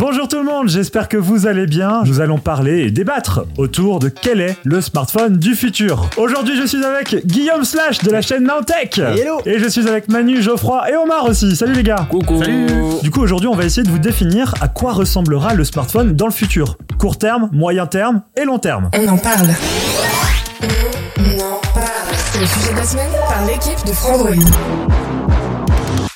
Bonjour tout le monde, j'espère que vous allez bien. Nous allons parler et débattre autour de quel est le smartphone du futur. Aujourd'hui, je suis avec Guillaume Slash de la chaîne Nantech. Hello. Et je suis avec Manu, Geoffroy et Omar aussi. Salut les gars. Coucou. Du coup, aujourd'hui, on va essayer de vous définir à quoi ressemblera le smartphone dans le futur. Court terme, moyen terme et long terme. On en parle. On en parle. C'est le sujet de la semaine par l'équipe de Frandroid.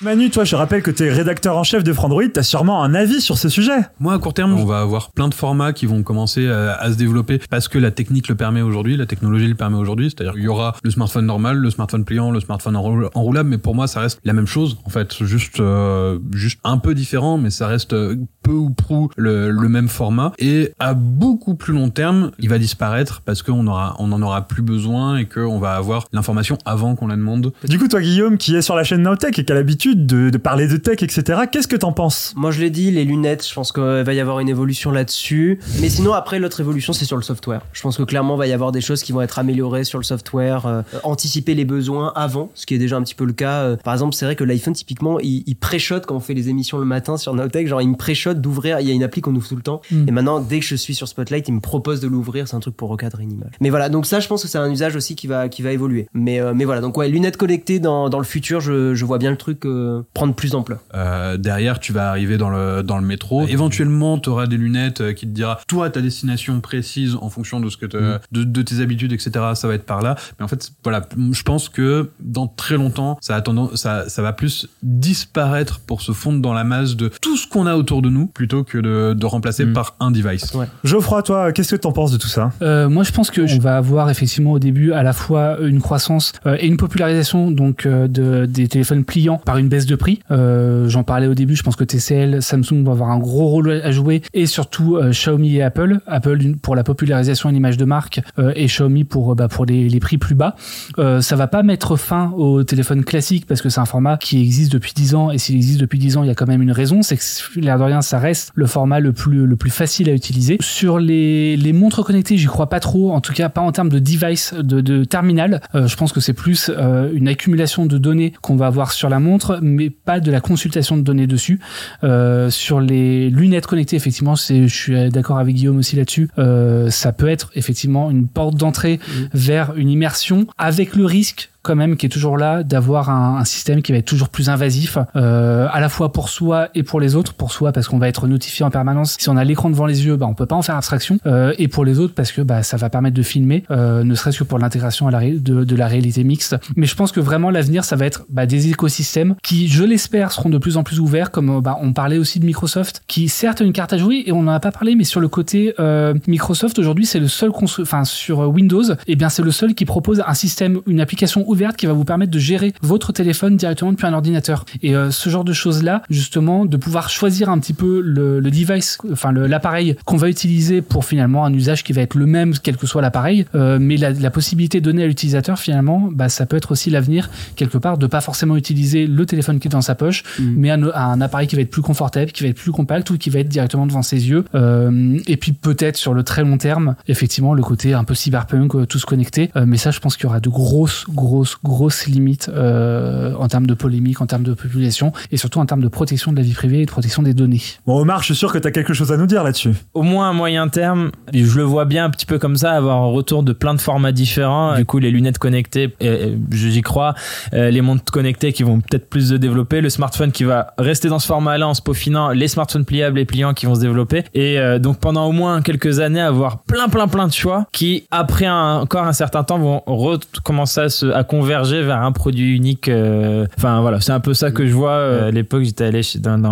Manu, toi, je rappelle que tu es rédacteur en chef de Frandroid, t'as sûrement un avis sur ce sujet. Moi, à court terme, on va avoir plein de formats qui vont commencer à, à se développer parce que la technique le permet aujourd'hui, la technologie le permet aujourd'hui. C'est-à-dire qu'il y aura le smartphone normal, le smartphone pliant, le smartphone enroul- enroulable, mais pour moi, ça reste la même chose. En fait, juste, euh, juste un peu différent, mais ça reste euh, peu ou prou le, le même format. Et à beaucoup plus long terme, il va disparaître parce qu'on aura, on en aura plus besoin et qu'on va avoir l'information avant qu'on la demande. Du coup, toi, Guillaume, qui est sur la chaîne Nowtech et qui a l'habitude de, de parler de tech, etc., qu'est-ce que t'en penses? Moi je l'ai dit, les lunettes, je pense qu'il va y avoir une évolution là-dessus. Mais sinon après l'autre évolution c'est sur le software. Je pense que clairement il va y avoir des choses qui vont être améliorées sur le software, euh, anticiper les besoins avant, ce qui est déjà un petit peu le cas. Euh, par exemple c'est vrai que l'iPhone typiquement il, il pré-shot quand on fait les émissions le matin sur Nowtech, genre il me pré-shot d'ouvrir, il y a une appli qu'on ouvre tout le temps. Mm. Et maintenant dès que je suis sur Spotlight il me propose de l'ouvrir, c'est un truc pour recadrer une image. Mais voilà donc ça je pense que c'est un usage aussi qui va, qui va évoluer. Mais, euh, mais voilà donc ouais lunettes connectées dans, dans le futur je, je vois bien le truc euh, prendre plus d'ampleur. Euh, derrière, tu vas arriver dans le, dans le métro. Éventuellement, tu auras des lunettes euh, qui te dira, toi, ta destination précise en fonction de ce que te- de, de tes habitudes, etc. Ça va être par là. Mais en fait, voilà, je pense que dans très longtemps, ça a tendance, ça, ça va plus disparaître pour se fondre dans la masse de tout ce qu'on a autour de nous plutôt que de, de remplacer par un device. Geoffroy, toi, qu'est-ce que t'en penses de tout ça? Euh, moi, je pense que on va avoir effectivement au début à la fois une croissance euh, et une popularisation donc euh, de, des téléphones pliants par une baisse de prix. Euh, J'en parlais au début. Je pense que TCL, Samsung vont avoir un gros rôle à jouer et surtout euh, Xiaomi et Apple. Apple pour la popularisation et l'image de marque euh, et Xiaomi pour euh, bah, pour les, les prix plus bas. Euh, ça va pas mettre fin au téléphone classique parce que c'est un format qui existe depuis 10 ans et s'il existe depuis 10 ans, il y a quand même une raison, c'est que l'air de rien, ça reste le format le plus le plus facile à utiliser. Sur les les montres connectées, j'y crois pas trop, en tout cas pas en termes de device, de, de terminal. Euh, je pense que c'est plus une accumulation de données qu'on va avoir sur la montre, mais pas de la consultation de données dessus. Euh, sur les lunettes connectées, effectivement, je suis d'accord avec Guillaume aussi là-dessus. Euh, ça peut être effectivement une porte d'entrée vers une immersion avec le risque quand même qui est toujours là d'avoir un, un système qui va être toujours plus invasif euh, à la fois pour soi et pour les autres. Pour soi parce qu'on va être notifié en permanence. Si on a l'écran devant les yeux bah on peut pas en faire abstraction. Euh, et pour les autres parce que bah ça va permettre de filmer euh, ne serait-ce que pour l'intégration à la de, de la réalité mixte. Mais je pense que vraiment l'avenir ça va être bah, des écosystèmes qui je l'espère seront de plus en plus ouverts comme euh, bah, on parlait aussi de Microsoft qui certes a une carte à jouer et on n'en a pas parlé mais sur le côté euh, Microsoft aujourd'hui c'est le seul enfin sur Windows et bien c'est le seul qui propose un système une application ouverte qui va vous permettre de gérer votre téléphone directement depuis un ordinateur. Et euh, ce genre de choses là justement de pouvoir choisir un petit peu le, le device enfin l'appareil qu'on va utiliser pour finalement un usage qui va être le même quel que soit l'appareil euh, mais la, la possibilité donnée à l'utilisateur finalement bah, ça peut être aussi l'avenir quelque part de pas forcément utiliser le téléphone qui est dans sa poche mais un, un appareil qui va être plus confortable qui va être plus compact ou qui va être directement devant ses yeux. Euh, et puis peut-être sur le très long terme effectivement le côté un peu cyberpunk tous connectés mais ça je pense qu'il y aura de grosses grosses grosses limites euh, en termes de polémique en termes de population et surtout en termes de protection de la vie privée et de protection des données Bon, Omar, je suis sûr que t'as quelque chose à nous dire là-dessus. au moins à moyen terme, je le vois bien un petit peu comme ça, avoir un retour de plein de formats différents. Du coup, les lunettes connectées, euh, j'y crois, euh, les montres connectées qui vont peut-être plus se développer, le smartphone qui va rester dans ce format-là en se peaufinant, les smartphones pliables et pliants qui vont se développer. Et euh, donc pendant au moins quelques années, avoir plein plein plein de choix qui, après un- encore un certain temps, vont recommencer à, se, à converger vers un produit unique. euh, Enfin voilà, c'est un peu ça que je vois. Euh, à l'époque, j'étais allé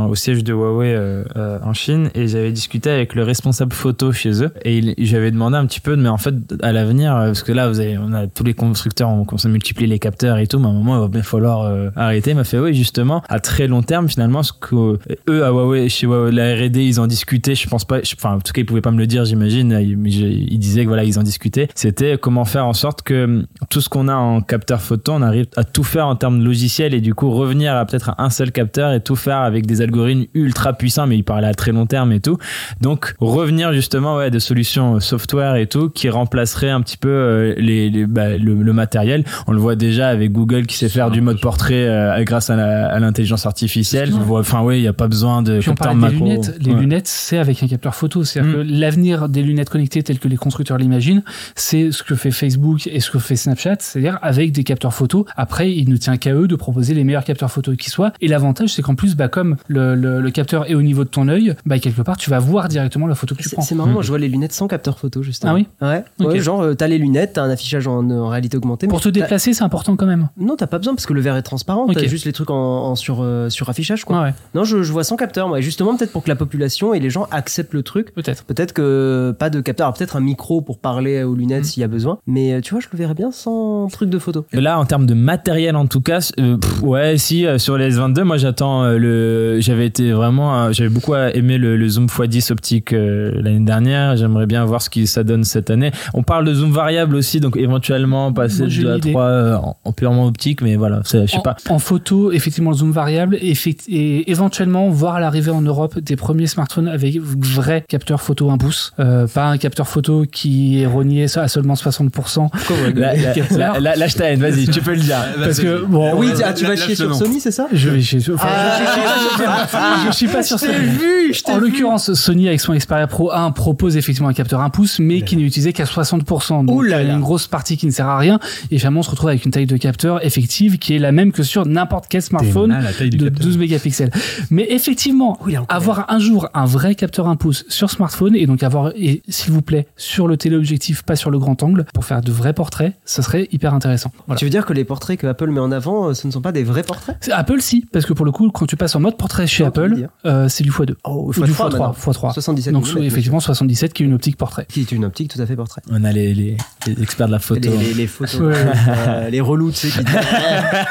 au siège de Huawei euh, en Chine et j'avais discuté avec le responsable photo chez eux et j'avais demandé un petit peu, mais en fait à l'avenir, parce que là, vous avez, on a tous les constructeurs, on commence à multiplier les capteurs et tout, mais à un moment, il va bien falloir arrêter. Il m'a fait oui, justement, à très long terme, finalement, ce que eux à Huawei, chez Huawei, la R&D, ils en discutaient. Je pense pas, enfin en tout cas, ils pouvaient pas me le dire, j'imagine. Ils, ils disaient que voilà, ils en discutaient. C'était comment faire en sorte que hum, tout ce qu'on a en capteur photo, on arrive à tout faire en termes de logiciel et du coup revenir à peut-être à un seul capteur et tout faire avec des algorithmes ultra puissants, mais ils parlaient à très long terme et tout. Donc revenir justement ouais, des solutions euh, software et tout qui remplaceraient un petit peu euh, les, les- bah, le, le matériel. On le voit déjà avec Google qui sait faire du mode portrait euh, grâce à à l'intelligence artificielle. Enfin oui, il y a pas besoin de Puis on capteur parlait des macro. lunettes. Les Ouais. lunettes, c'est avec un capteur photo. C'est-à-dire Mm. que l'avenir des lunettes connectées telles que les constructeurs l'imaginent, c'est ce que fait Facebook et ce que fait Snapchat, c'est-à-dire avec des capteurs photo. Après, il ne tient qu'à eux de proposer les meilleurs capteurs photo qui soient. Et l'avantage, c'est qu'en plus, bah, comme le, le- le capteur est au niveau de ton œil, bah, quelque part, tu vas voir directement la photo que tu prends. c'est marrant, moi je vois les lunettes sans capteur photo justement. Ah oui Ouais. Ok. Ouais, genre euh, t'as les lunettes, t'as un affichage en, en réalité augmentée. Pour mais te t'as- déplacer, c'est important quand même. Non, t'as pas besoin parce que le verre est transparent. T'as Ok. juste les trucs en, en sur, euh, sur affichage quoi. Ouais, Non, je, je vois sans capteur moi. Et Justement, peut-être pour que la population et les gens acceptent le truc. peut-être. Peut-être que pas de capteur, peut-être un micro pour parler aux lunettes Mm. s'il y a besoin. Mais euh, tu vois, je le verrais bien sans truc de photo. Là, en termes de matériel, en tout cas, euh, pff, ouais, si euh, sur les S22, moi j'attends euh, le. J'avais été vraiment, euh, j'avais beaucoup aimé le, le zoom x10 optique euh, l'année dernière. J'aimerais bien voir ce qui ça donne cette année. On parle de zoom variable aussi, donc éventuellement passer Moi, de une à idée. 3 euh, en, en purement optique, mais voilà, je sais pas. en photo, effectivement, le zoom variable effect- et éventuellement voir l'arrivée en Europe des premiers smartphones avec vrai capteur photo 1 pouce, Euh, pas un capteur photo qui est rogné à seulement 60%. Là, là, là, là, là, je vas-y, tu peux le dire. Parce que bon, oui, euh, ah, tu vas chier sur. Sony, c'est ça je vais chez enfin, Ah, je, suis pas sur vu, je t'ai En l'occurrence, Sony avec son Xperia Pro 1 propose effectivement un capteur 1 pouce, mais qui n'est utilisé qu'à 60%. Donc là il y a là. une grosse partie qui ne sert à rien. Et finalement, on se retrouve avec une taille de capteur effective qui est la même que sur n'importe quel smartphone mal de capteur. 12 mégapixels. Mais effectivement, Oui, avoir un jour un vrai capteur 1 pouce sur smartphone et donc avoir, et s'il vous plaît, sur le téléobjectif, pas sur le grand angle, pour faire de vrais portraits, ça serait hyper intéressant. Voilà. Tu veux dire que les portraits que Apple met en avant, euh, ce ne sont pas des vrais portraits Apple, si, parce que pour le coup, quand tu passes en mode portrait chez Non, veux Apple, euh, c'est du x2. Oh, Ou du x3, x3. 77 Donc, mm, effectivement, 77 qui est une optique portrait. Qui est une optique tout à fait portrait. On a les, les, les experts de la photo. Les, les, les photos, Ouais. euh, les relous, tu sais, qui disent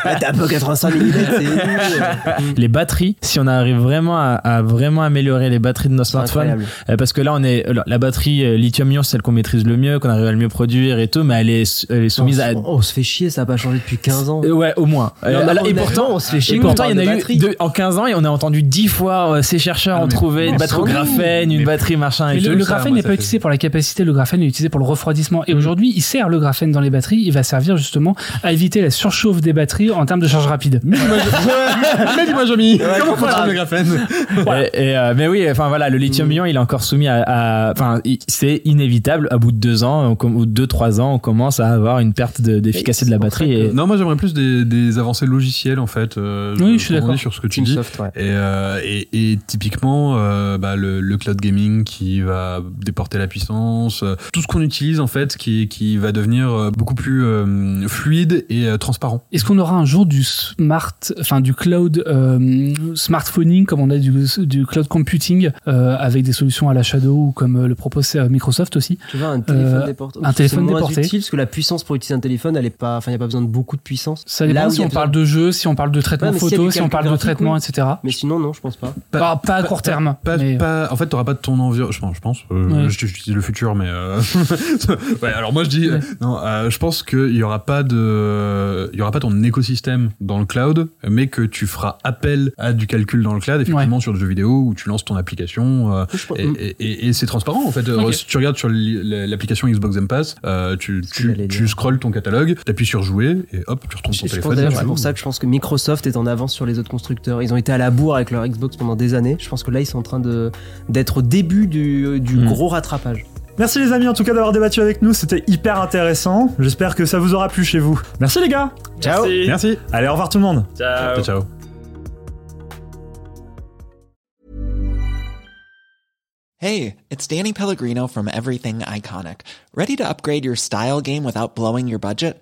Ah, T'as pas 85 mm, c'est. Les batteries, si on arrive vraiment à, à vraiment améliorer les batteries de nos smartphones. Euh, parce que là on est la- la batterie lithium-ion c'est celle qu'on maîtrise le mieux qu'on arrive à le mieux produire et tout mais elle est, elle est soumise à on, on se fait chier, ça a pas changé depuis 15 ans. Euh, ouais au moins. Euh, Non, mais et pourtant on se fait et chier, pourtant on il y en a eu deux- en 15 ans et on a entendu 10 fois euh, ces chercheurs Ah, ont trouvé une on batterie au graphène une Mais- batterie machin et Mais tout le, le graphène n'est pas fait- utilisé pour la capacité, le graphène est utilisé pour le refroidissement. Et Mm. aujourd'hui, il sert le graphène dans les batteries, il va servir justement à éviter la surchauffe des batteries en termes de charge rapide. Mais dis-moi, Jomi, comment fonctionne le graphène. Et- et, euh, mais oui, enfin voilà, le lithium-ion, il est encore soumis à, enfin, c'est inévitable. À bout de deux ans, on com- ou deux trois ans, on commence à avoir une perte de- d'efficacité de la batterie. Et, Non, moi j'aimerais plus des, des avancées logicielles en fait. Euh, Oui, je suis d'accord. sur ce que tu Team dis. Soft, ouais. Et, euh, et, et typiquement, euh, bah, le, le cloud gaming qui va déporter la puissance, euh, tout ce qu'on utilise en fait qui, qui va devenir beaucoup plus euh, fluide et euh, transparent. Est-ce qu'on aura un jour du smart, enfin du cloud euh, smartphoning, comme on a du, du cloud computing, euh, avec des solutions à la Shadow ou comme le propose Microsoft aussi Tu vois, un téléphone Euh, déporté. un téléphone C'est moins déporté. utile parce que la puissance pour utiliser un téléphone, elle est pas, enfin, il n'y a pas besoin de beaucoup de puissance. Ça dépend Là si on parle de jeu, si on parle de traitement Ouais, photo, si on parle de traitement, oui. etc. Mais sinon, non, je pense pas. Pas, pas à court terme. Pas, mais- pas- en fait, t'auras pas de ton environnement. Je pense, je pense. euh, Ouais. je- J'utilise le futur, mais euh, ouais. Alors moi, je dis, Ouais. non. euh, je pense qu'il y aura pas de, il y aura pas ton écosystème dans le cloud, mais que tu feras appel à du calcul dans le cloud, effectivement, sur le jeu vidéo où tu lances ton application. euh, et, et- et- et c'est transparent en fait. Euh. Si tu regardes sur li- l'application Xbox Game Pass, euh, tu, tu, tu scrolles ton catalogue, t'appuies sur jouer et hop, tu retournes ton Je, téléphone. d'ailleurs, c'est pour ça que je pense que Microsoft est en avance sur les autres constructeurs. Ils ont été à la bourre avec leur Xbox pendant des années. Je pense que là, ils sont en train de d'être au début du, du Mm. gros rattrapage. Merci les amis en tout cas d'avoir débattu avec nous, c'était hyper intéressant. J'espère que ça vous aura plu chez vous. Merci les gars. Ciao. Merci. Allez, au revoir tout le monde. Ciao. ciao. Hey, it's Danny Pellegrino from Everything Iconic. Ready to upgrade your style game without blowing your budget?